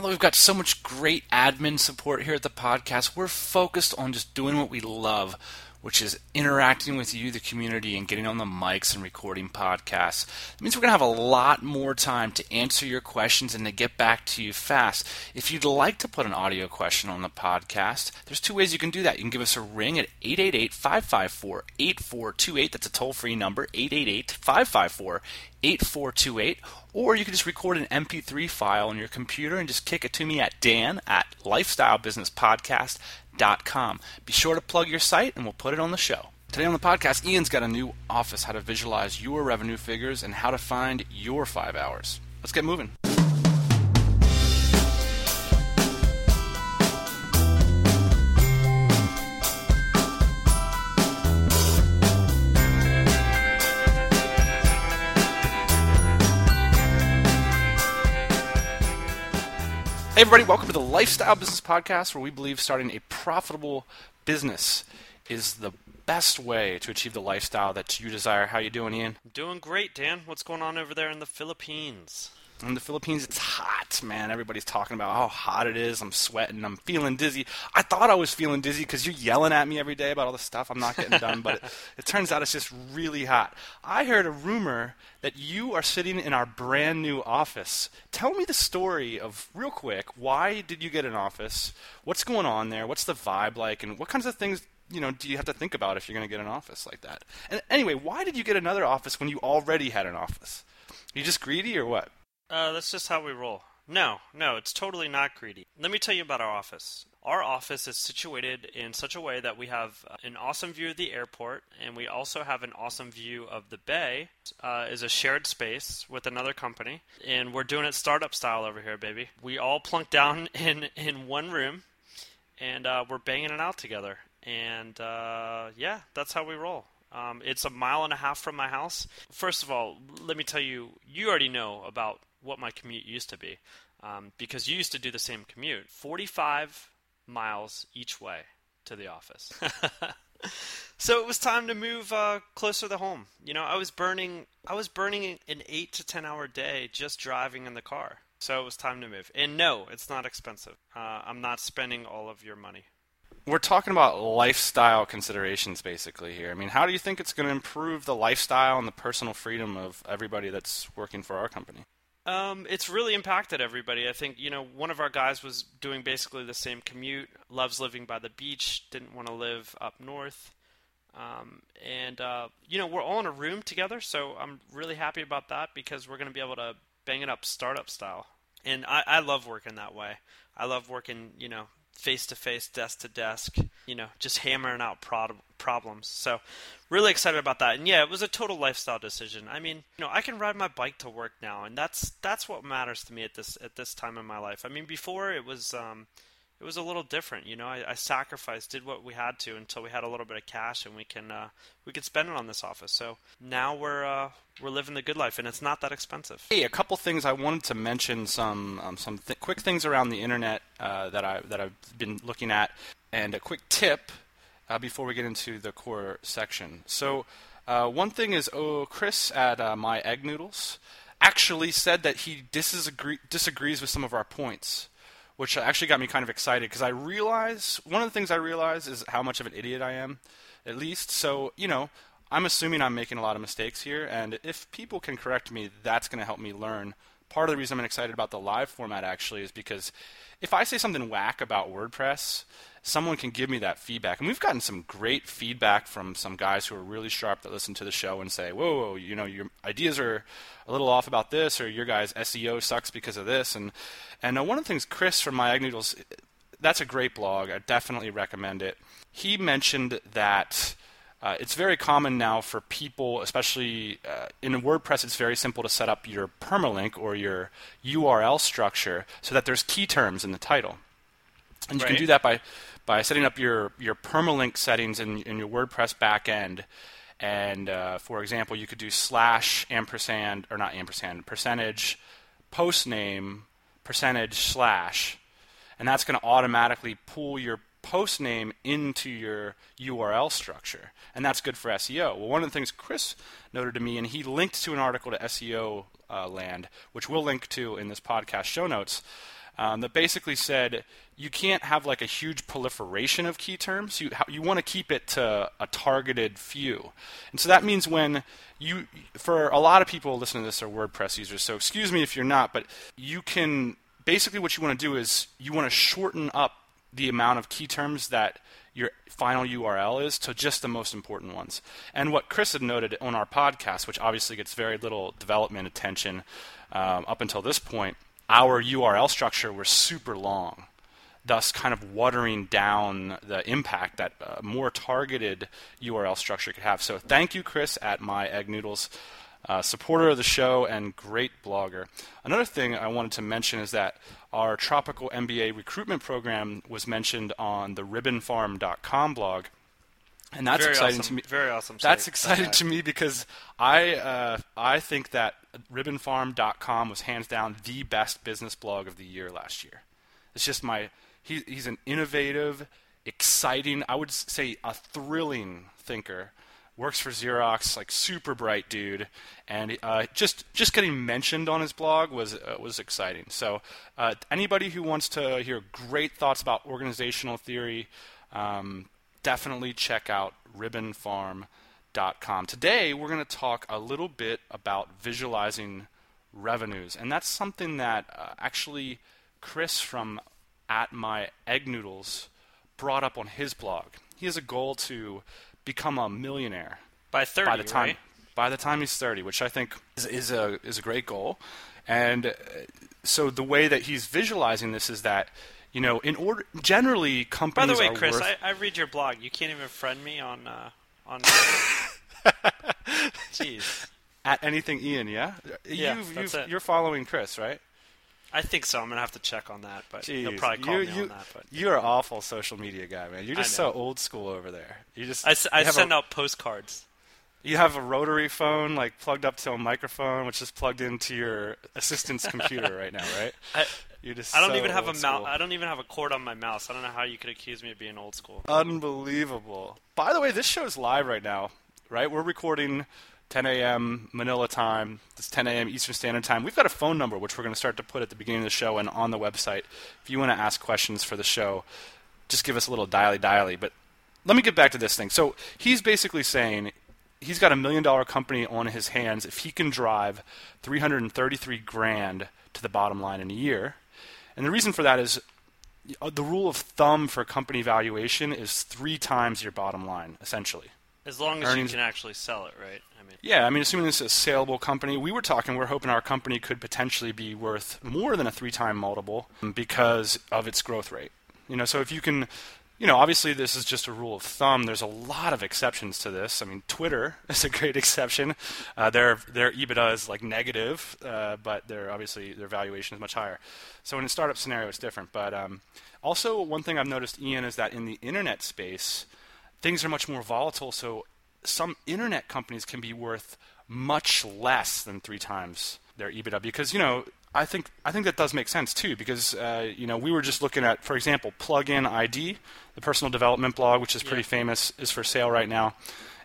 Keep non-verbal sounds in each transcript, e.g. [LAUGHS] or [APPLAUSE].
Now that we've got so much great admin support here at the podcast, we're focused on just doing what we love which is interacting with you, the community, and getting on the mics and recording podcasts. It means we're going to have a lot more time to answer your questions and to get back to you fast. If you'd like to put an audio question on the podcast, there's two ways you can do that. You can give us a ring at 888 554 8428. That's a toll free number, 888 554 8428. Or you can just record an MP3 file on your computer and just kick it to me at dan at lifestylebusinesspodcast.com be sure to plug your site and we'll put it on the show. Today on the podcast, Ian's got a new office how to visualize your revenue figures and how to find your five hours. Let's get moving. Everybody, welcome to the Lifestyle Business Podcast, where we believe starting a profitable business is the best way to achieve the lifestyle that you desire. How you doing, Ian? Doing great, Dan. What's going on over there in the Philippines? In the Philippines, it's hot, man. Everybody's talking about how hot it is. I'm sweating. I'm feeling dizzy. I thought I was feeling dizzy because you're yelling at me every day about all the stuff I'm not getting done, but it, [LAUGHS] it turns out it's just really hot. I heard a rumor that you are sitting in our brand new office. Tell me the story of, real quick, why did you get an office? What's going on there? What's the vibe like? And what kinds of things you know, do you have to think about if you're going to get an office like that? And anyway, why did you get another office when you already had an office? Are you just greedy or what? Uh, that's just how we roll. No, no, it's totally not greedy. Let me tell you about our office. Our office is situated in such a way that we have uh, an awesome view of the airport, and we also have an awesome view of the bay. Uh, is a shared space with another company, and we're doing it startup style over here, baby. We all plunk down [LAUGHS] in in one room, and uh, we're banging it out together. And uh, yeah, that's how we roll. Um, it's a mile and a half from my house. First of all, let me tell you, you already know about what my commute used to be um, because you used to do the same commute 45 miles each way to the office. [LAUGHS] so it was time to move uh, closer to home. You know, I was burning I was burning an 8 to 10 hour day just driving in the car. So it was time to move. And no, it's not expensive. Uh, I'm not spending all of your money. We're talking about lifestyle considerations basically here. I mean, how do you think it's going to improve the lifestyle and the personal freedom of everybody that's working for our company? Um, it's really impacted everybody. I think you know one of our guys was doing basically the same commute. Loves living by the beach. Didn't want to live up north. Um, and uh, you know we're all in a room together, so I'm really happy about that because we're going to be able to bang it up startup style. And I, I love working that way. I love working, you know, face to face, desk to desk, you know, just hammering out pro- problems. So, really excited about that. And yeah, it was a total lifestyle decision. I mean, you know, I can ride my bike to work now, and that's that's what matters to me at this at this time in my life. I mean, before it was um, it was a little different. You know, I, I, sacrificed, did what we had to until we had a little bit of cash and we can uh, we could spend it on this office. So now we're uh, we're living the good life, and it's not that expensive. Hey, a couple things I wanted to mention some um, some th- quick things around the internet uh, that I that I've been looking at, and a quick tip uh, before we get into the core section. So. Uh, one thing is, oh, Chris at uh, My Egg Noodles actually said that he disagree- disagrees with some of our points which actually got me kind of excited because I realize one of the things I realize is how much of an idiot I am, at least. So you know, I'm assuming I'm making a lot of mistakes here, and if people can correct me, that's going to help me learn. Part of the reason I'm excited about the live format actually is because if I say something whack about WordPress, someone can give me that feedback. And we've gotten some great feedback from some guys who are really sharp that listen to the show and say, whoa, whoa, you know, your ideas are a little off about this, or your guys' SEO sucks because of this. And, and uh, one of the things, Chris from My Egg Noodles, that's a great blog. I definitely recommend it. He mentioned that. Uh, it's very common now for people, especially uh, in WordPress, it's very simple to set up your permalink or your URL structure so that there's key terms in the title. And you right. can do that by by setting up your, your permalink settings in, in your WordPress backend. And uh, for example, you could do slash ampersand, or not ampersand, percentage, post name, percentage slash. And that's going to automatically pull your post name into your URL structure. And that's good for SEO. Well, one of the things Chris noted to me, and he linked to an article to SEO uh, land, which we'll link to in this podcast show notes um, that basically said you can't have like a huge proliferation of key terms. You you want to keep it to a targeted few, and so that means when you for a lot of people listening to this are WordPress users. So excuse me if you're not, but you can basically what you want to do is you want to shorten up the amount of key terms that your final URL is to just the most important ones. And what Chris had noted on our podcast, which obviously gets very little development attention um, up until this point, our URL structure was super long, thus kind of watering down the impact that a more targeted URL structure could have. So thank you, Chris, at My Egg Noodles. Uh, supporter of the show and great blogger. Another thing I wanted to mention is that our tropical MBA recruitment program was mentioned on the ribbonfarm.com blog. And that's Very exciting awesome. to me. Very awesome. That's exciting to me because I uh, I think that ribbonfarm.com was hands down the best business blog of the year last year. It's just my he, he's an innovative, exciting, I would say a thrilling thinker. Works for Xerox, like super bright dude, and uh, just just getting mentioned on his blog was uh, was exciting. So uh, anybody who wants to hear great thoughts about organizational theory, um, definitely check out ribbonfarm.com. Today, we're going to talk a little bit about visualizing revenues, and that's something that uh, actually Chris from at my egg noodles brought up on his blog. He has a goal to become a millionaire by thirty, by the time right? by the time he's 30, which I think is, is a is a great goal. And uh, so the way that he's visualizing this is that you know, in order generally companies. By the way, Chris, worth, I, I read your blog. You can't even friend me on uh, on. [LAUGHS] Jeez, at anything Ian, yeah, Yeah, you've, that's it. you're following Chris, right? I think so. I'm gonna have to check on that, but he'll probably call you, me you, on that. But you're an awful social media guy, man. You're just so old school over there. You just I, I you send a, out postcards. you have a rotary phone like plugged up to a microphone, which is plugged into your [LAUGHS] assistant's computer right now, right? I, You're just I don't so even have a mouse. I don't even have a cord on my mouse. I don't know how you could accuse me of being old school. Unbelievable. By the way, this show's live right now, right? We're recording 10 a.m. Manila time. It's 10 a.m. Eastern Standard Time. We've got a phone number which we're going to start to put at the beginning of the show and on the website. If you want to ask questions for the show, just give us a little dialy dialy. But let me get back to this thing. So he's basically saying he's got a million dollar company on his hands if he can drive 333 grand to the bottom line in a year. And the reason for that is uh, the rule of thumb for company valuation is three times your bottom line, essentially. As long as Earnings- you can actually sell it, right? I mean, Yeah, I mean, assuming this is a saleable company, we were talking, we're hoping our company could potentially be worth more than a three time multiple because of its growth rate. You know, so if you can, you know, obviously this is just a rule of thumb. There's a lot of exceptions to this. I mean, Twitter [LAUGHS] is a great exception. Uh, their their EBITDA is like negative, uh, but their obviously their valuation is much higher. So in a startup scenario, it's different. But um, also, one thing I've noticed, Ian, is that in the internet space, things are much more volatile. So some internet companies can be worth much less than three times their EBITDA because you know I think I think that does make sense too because uh, you know we were just looking at for example Plugin ID, the personal development blog, which is pretty Yeah. famous, is for sale right now.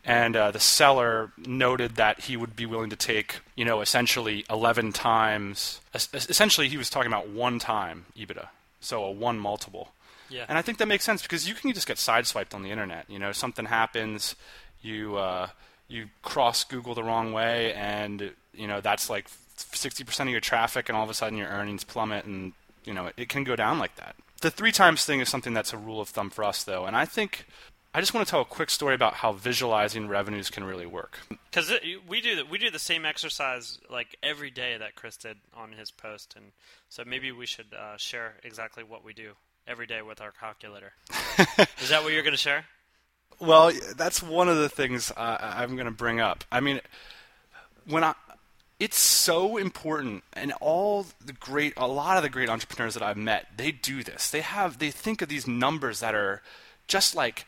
And uh, the seller noted that he would be willing to take, you know, essentially 11 times. Essentially, he was talking about one time EBITDA, so a one multiple. yeah. And I think that makes sense because you can just get sideswiped on the internet. You know, something happens, you uh, you cross Google the wrong way, and you know that's like sixty percent of your traffic, and all of a sudden your earnings plummet, and you know it can go down like that. The three times thing is something that's a rule of thumb for us, though, and I think I just want to tell a quick story about how visualizing revenues can really work. Because we do the, we do the same exercise like every day that Chris did on his post, and so maybe we should uh, share exactly what we do every day with our calculator. [LAUGHS] Is that what you're going to share? Well, that's one of the things uh, I'm going to bring up. I mean, when I, it's so important, and all the great, a lot of the great entrepreneurs that I've met, they do this. They have, they think of these numbers that are just like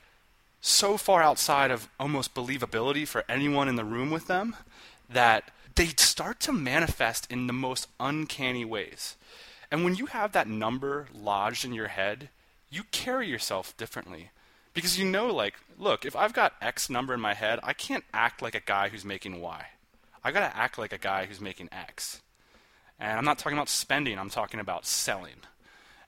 so far outside of almost believability for anyone in the room with them that they start to manifest in the most uncanny ways. And when you have that number lodged in your head, you carry yourself differently. Because you know, like, look, if I've got X number in my head, I can't act like a guy who's making Y. I gotta act like a guy who's making X. And I'm not talking about spending, I'm talking about selling.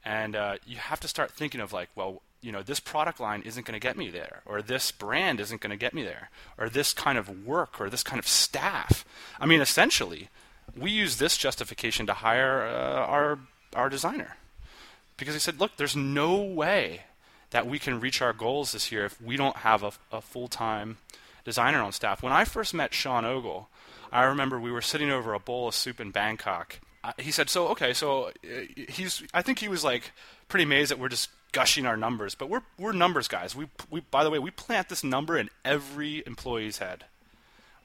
and uh, you have to start thinking of like, well, you know, this product line isn't going to get me there, or this brand isn't going to get me there, or this kind of work, or this kind of staff. I mean, essentially, we use this justification to hire uh, our our designer because he said, look, there's no way that we can reach our goals this year if we don't have a, a full time designer on staff. When I first met Sean Ogle, I remember we were sitting over a bowl of soup in Bangkok. Uh, he said, "So okay, so uh, he's." I think he was like pretty amazed that we're just gushing our numbers, but we're we're numbers guys. We we by the way, we plant this number in every employee's head.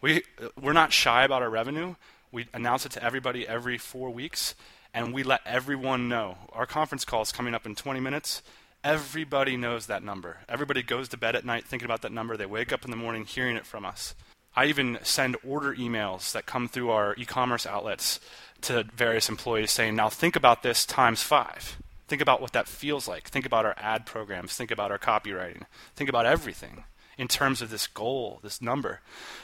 We we're not shy about our revenue. We announce it to everybody every four weeks, and we let everyone know. Our conference call is coming up in 20 minutes. Everybody knows that number. Everybody goes to bed at night thinking about that number. They wake up in the morning hearing it from us. I even send order emails that come through our e commerce outlets to various employees saying, now think about this times five. Think about what that feels like. Think about our ad programs. Think about our copywriting. Think about everything in terms of this goal, this number.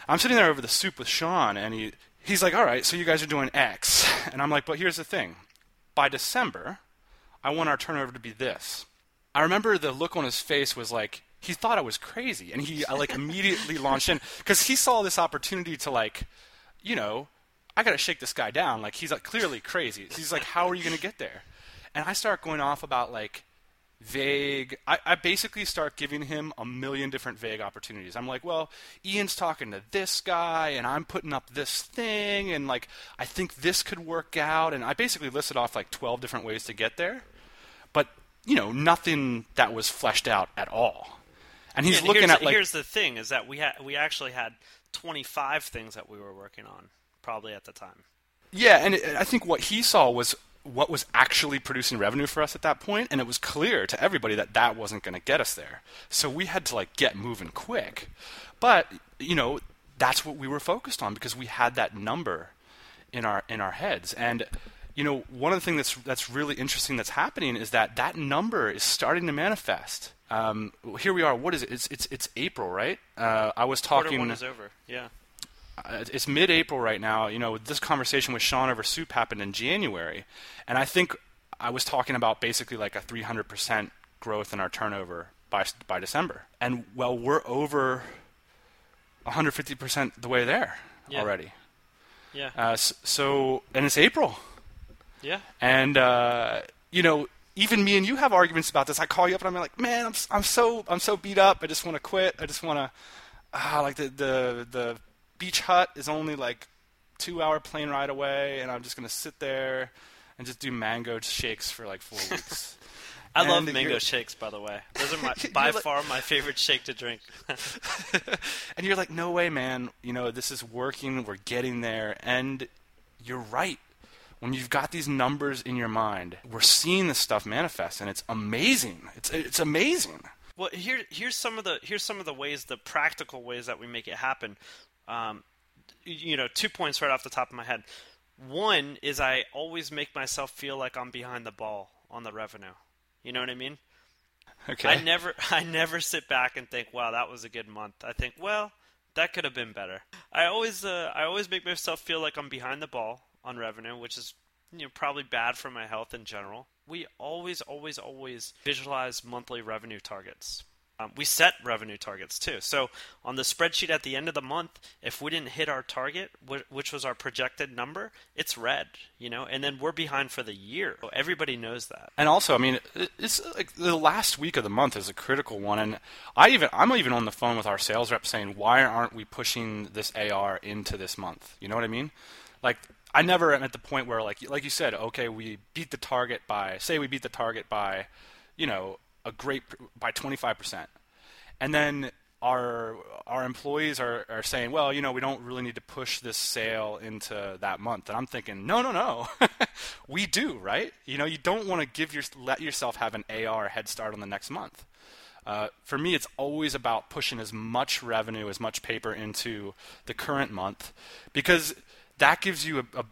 I'm sitting there over the soup with Sean, and he, he's like, all right, so you guys are doing X. [LAUGHS] And I'm like, but here's the thing. By December, I want our turnover to be this. I remember the look on his face was like he thought I was crazy, and he like [LAUGHS] immediately launched in because he saw this opportunity to like, you know, I got to shake this guy down. Like he's like, clearly crazy. He's like, how are you going to get there? And I start going off about like vague. I, I basically start giving him a million different vague opportunities. I'm like, well, Ian's talking to this guy, and I'm putting up this thing, and like I think this could work out. And I basically listed off like 12 different ways to get there. But you know, nothing that was fleshed out at all. And he's and looking at like. Here's the thing: is that we had we actually had 25 things that we were working on probably at the time. Yeah, and it, I think what he saw was what was actually producing revenue for us at that point, and it was clear to everybody that that wasn't going to get us there. So we had to like get moving quick. But you know, that's what we were focused on because we had that number in our in our heads and you know, one of the things that's that's really interesting that's happening is that that number is starting to manifest. Um, here we are. What is it? It's it's it's April, right? Uh, I was talking. Quarter one is over. Yeah. Uh, it's mid-April right now. You know, this conversation with Sean over soup happened in January, and I think I was talking about basically like a 300% growth in our turnover by by December. And well, we're over 150% the way there yeah. already. Yeah. Uh, so, and it's April. Yeah. And uh, you know, even me and you have arguments about this. I call you up and I'm like, man, I'm I'm so I'm so beat up. I just want to quit. I just want to ah, like the the the beach hut is only like two hour plane ride away, and I'm just gonna sit there and just do mango shakes for like four [LAUGHS] weeks. I and love mango shakes, by the way. Those are my, [LAUGHS] by like, far my favorite shake to drink. [LAUGHS] and you're like, no way, man. You know, this is working. We're getting there. And you're right when you've got these numbers in your mind, we're seeing this stuff manifest, and it's amazing. It's it's amazing. Well, here here's some of the here's some of the ways, the practical ways that we make it happen. Um, you know, two points right off the top of my head. One is I always make myself feel like I'm behind the ball on the revenue. You know what I mean? Okay. I never [LAUGHS] I never sit back and think, "Wow, that was a good month." I think, "Well, that could have been better." I always uh, I always make myself feel like I'm behind the ball on revenue, which is you know probably bad for my health in general. We always, always, always visualize monthly revenue targets. Um, we set revenue targets too. So on the spreadsheet at the end of the month, if we didn't hit our target, which was our projected number, it's red, you know, and then we're behind for the year. So everybody knows that. And also, I mean, it's like the last week of the month is a critical one, and I even I'm even on the phone with our sales rep saying, why aren't we pushing this AR into this month? You know what I mean? Like I never am at the point where like like you said, okay, we beat the target by say we beat the target by, you know, a great by 25%. And then our our employees are, are saying, well, you know, we don't really need to push this sale into that month. And I'm thinking, no, no, no, [LAUGHS] we do, right? You know, you don't want to give your let yourself have an AR head start on the next month. Uh, for me, it's always about pushing as much revenue, as much paper into the current month, because that gives you a, a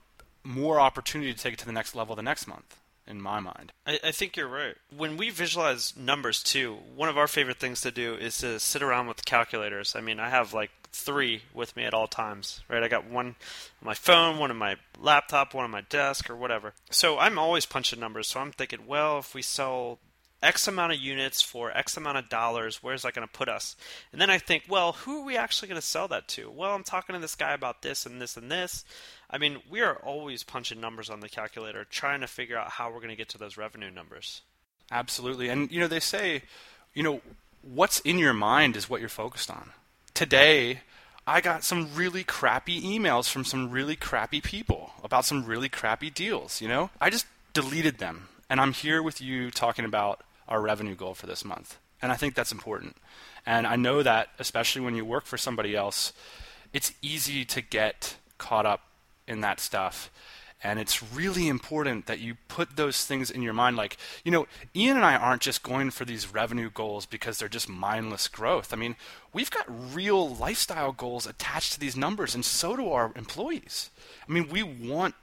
more opportunity to take it to the next level the next month. in my mind. I, I, think you're right. When we visualize numbers too, one of our favorite things to do is to sit around with calculators. I mean, I have like three with me at all times, right? I got one on my phone, one on my laptop, one on my desk, or whatever. So I'm always punching numbers. So I'm thinking, well, if we sell X amount of units for X amount of dollars, where's that going to put us? And then I think, well, who are we actually going to sell that to? Well, I'm talking to this guy about this and this and this. I mean, we are always punching numbers on the calculator, trying to figure out how we're going to get to those revenue numbers. Absolutely. And, you know, they say, you know, what's in your mind is what you're focused on. Today, I got some really crappy emails from some really crappy people about some really crappy deals, you know? I just deleted them. And I'm here with you talking about our revenue goal for this month. And I think that's important. And I know that, especially when you work for somebody else, it's easy to get caught up in that stuff. And it's really important that you put those things in your mind. Like, you know, Ian and I aren't just going for these revenue goals because they're just mindless growth. I mean, we've got real lifestyle goals attached to these numbers, and so do our employees. I mean, we want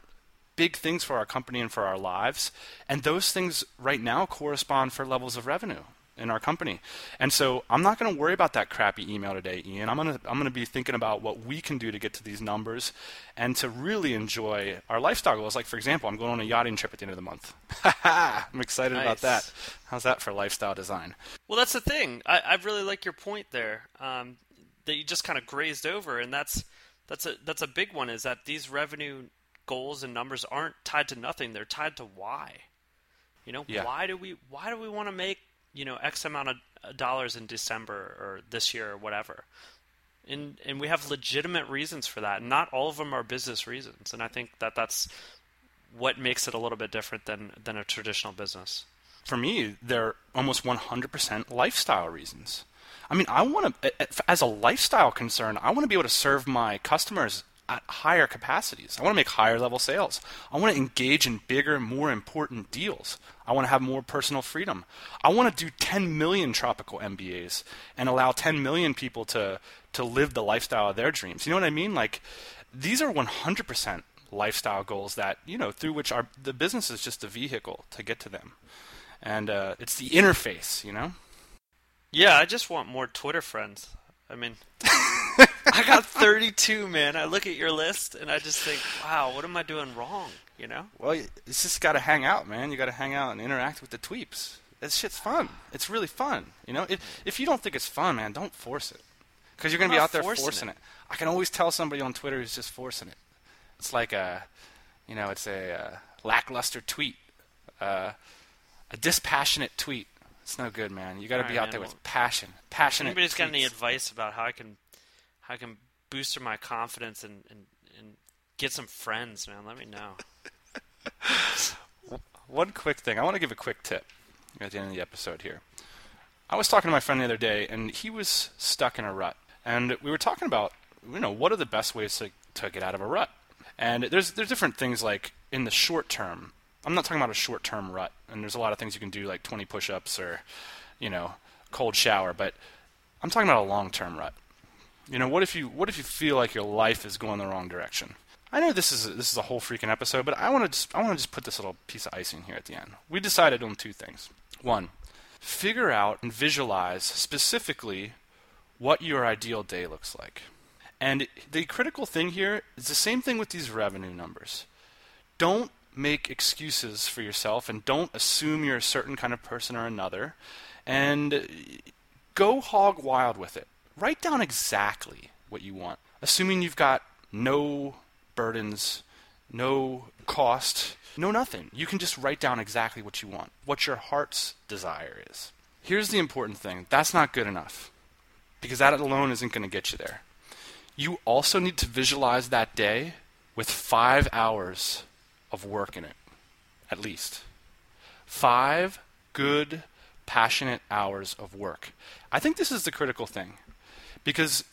big things for our company and for our lives. And those things right now correspond for levels of revenue in our company. And so I'm not going to worry about that crappy email today, Ian. I'm going to I'm going to be thinking about what we can do to get to these numbers and to really enjoy our lifestyle goals. Like for example, I'm going on a yachting trip at the end of the month. [LAUGHS] I'm excited nice. about that. How's that for lifestyle design? Well, that's the thing. I, I really like your point there um, that you just kind of grazed over, and that's that's a that's a big one. Is that these revenue goals and numbers aren't tied to nothing; they're tied to why. You know, yeah. why do we why do we want to make you know X amount of uh, dollars in December or this year or whatever? And and we have legitimate reasons for that. Not all of them are business reasons, and I think that that's what makes it a little bit different than than a traditional business. For me, they're almost 100% lifestyle reasons. I mean, I want to, as a lifestyle concern, I want to be able to serve my customers at higher capacities. I want to make higher level sales. I want to engage in bigger, more important deals. I want to have more personal freedom. I want to do 10 million tropical MBAs and allow 10 million people to to live the lifestyle of their dreams. You know what I mean? Like these are 100% lifestyle goals that, you know, through which our the business is just a vehicle to get to them. And uh, it's the interface, you know? Yeah, I just want more Twitter friends. I mean [LAUGHS] I got 32, man. I look at your list and I just think, wow, what am I doing wrong? You know? Well, it's just got to hang out, man. You got to hang out and interact with the tweeps. This shit's fun. It's really fun. You know, if if you don't think it's fun, man, don't force it, because you're gonna be out there forcing, forcing it. it. I can always tell somebody on Twitter who's just forcing it. It's like a, you know, it's a uh, lackluster tweet, uh, a dispassionate tweet. It's no good, man. You got to be out man, there with passion, passionate. Anybody's tweets. got any advice about how I can I can boost my confidence and, and, and get some friends, man, let me know. [LAUGHS] One quick thing. I want to give a quick tip at the end of the episode here. I was talking to my friend the other day, and he was stuck in a rut. And we were talking about, you know, what are the best ways to, to get out of a rut? And there's there's different things like in the short term. I'm not talking about a short term rut, and there's a lot of things you can do like 20 push-ups or, you know, cold shower. But I'm talking about a long term rut. You know, what if you what if you feel like your life is going the wrong direction? I know this is a, this is a whole freaking episode, but I want to just I want to just put this little piece of icing here at the end. We decided on two things. One, figure out and visualize specifically what your ideal day looks like. And the critical thing here is the same thing with these revenue numbers. Don't make excuses for yourself and don't assume you're a certain kind of person or another. And go hog wild with it write down exactly what you want, assuming you've got no burdens, no cost, no nothing. You can just write down exactly what you want, what your heart's desire is. Here's the important thing that's not good enough because that alone isn't going to get you there. You also need to visualize that day with five hours of work in it, at least. Five good, passionate hours of work. I think this is the critical thing because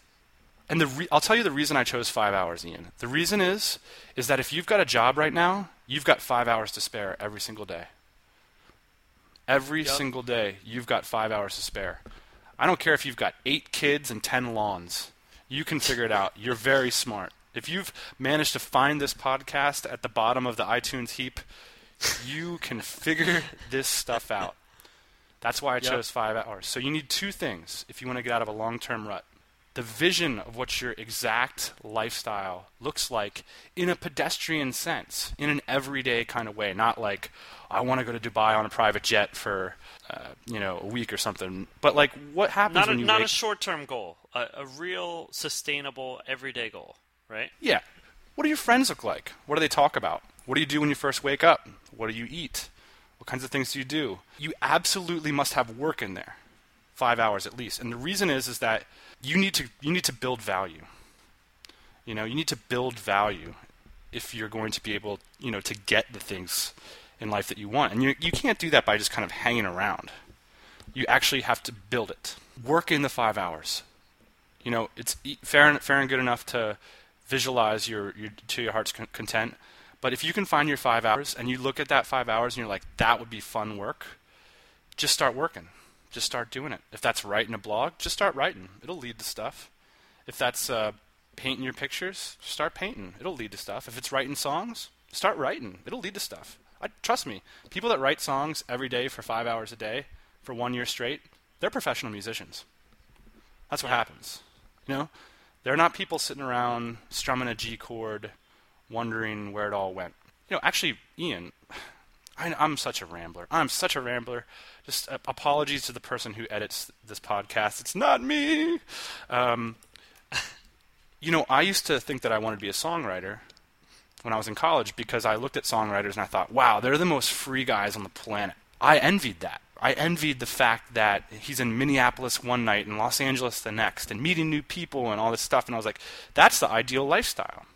and the re- I'll tell you the reason I chose five hours, Ian. The reason is is that if you've got a job right now, you've got five hours to spare every single day. Every yep. single day, you've got five hours to spare. I don't care if you've got eight kids and ten lawns. You can figure it out. You're very smart. If you've managed to find this podcast at the bottom of the iTunes heap, You can figure this stuff out. That's why I Yep. chose five hours. So you need two things if you want to get out of a long term rut the vision of what your exact lifestyle looks like in a pedestrian sense, in an everyday kind of way, not like I want to go to Dubai on a private jet for uh, you know a week or something, but like what happens Not a, when you not wake a short-term goal, a, a real sustainable everyday goal, right? Yeah. What do your friends look like? What do they talk about? What do you do when you first wake up? What do you eat? What kinds of things do you do? You absolutely must have work in there. 5 hours at least. And the reason is is that you need to you need to build value. You know, you need to build value if you're going to be able, you know, to get the things in life that you want. And you you can't do that by just kind of hanging around. You actually have to build it. Work in the 5 hours. You know, it's fair and, fair and good enough to visualize your, your to your heart's con- content. But if you can find your five hours and you look at that five hours and you're like, that would be fun work, just start working. Just start doing it. If that's writing a blog, just start writing. It'll lead to stuff. If that's uh, painting your pictures, start painting. It'll lead to stuff. If it's writing songs, start writing. It'll lead to stuff. I, trust me. People that write songs every day for five hours a day for one year straight, they're professional musicians. That's what happens. You know, they're not people sitting around strumming a G chord, wondering where it all went. You know, actually, Ian, I, I'm such a rambler. I'm such a rambler. Just uh, apologies to the person who edits this podcast. It's not me. Um, you know, I used to think that I wanted to be a songwriter when I was in college because I looked at songwriters and I thought, wow, they're the most free guys on the planet. I envied that. I envied the fact that he's in Minneapolis one night and Los Angeles the next and meeting new people and all this stuff. And I was like, that's the ideal lifestyle.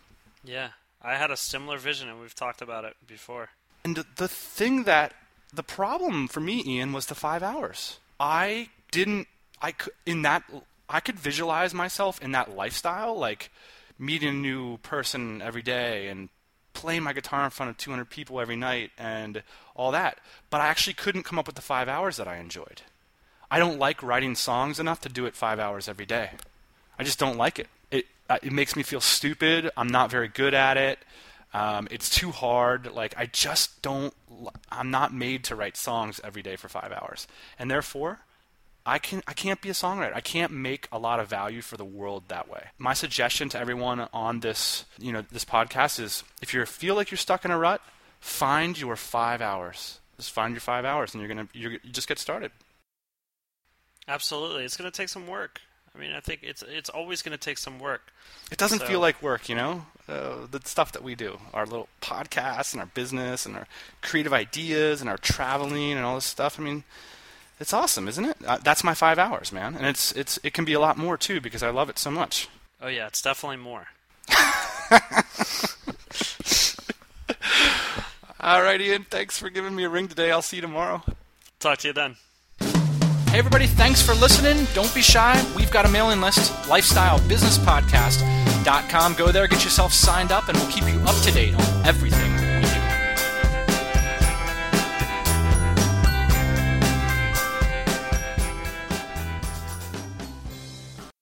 Yeah, I had a similar vision, and we've talked about it before. And the- thing that the problem for me, Ian, was the five hours. I didn't. I could in that. I could visualize myself in that lifestyle, like meeting a new person every day and playing my guitar in front of 200 people every night and all that. But I actually couldn't come up with the five hours that I enjoyed. I don't like writing songs enough to do it five hours every day. I just don't like it. It uh, it makes me feel stupid. I'm not very good at it. Um, it's too hard. Like I just don't. I'm not made to write songs every day for five hours, and therefore, I can I can't be a songwriter. I can't make a lot of value for the world that way. My suggestion to everyone on this you know this podcast is if you feel like you're stuck in a rut, find your five hours. Just find your five hours, and you're gonna you're, you just get started. Absolutely, it's going to take some work. I mean, I think it's it's always going to take some work. It doesn't So- feel like work, you know. Uh, the stuff that we do, our little podcasts and our business and our creative ideas and our traveling and all this stuff. I mean, it's awesome, isn't it? Uh, that's my five hours, man, and it's it's it can be a lot more too because I love it so much. Oh yeah, it's definitely more. [LAUGHS] All right, Ian. Thanks for giving me a ring today. I'll see you tomorrow. Talk to you then. Hey, everybody, thanks for listening. Don't be shy. We've got a mailing list, lifestylebusinesspodcast.com. Go there, get yourself signed up, and we'll keep you up to date on everything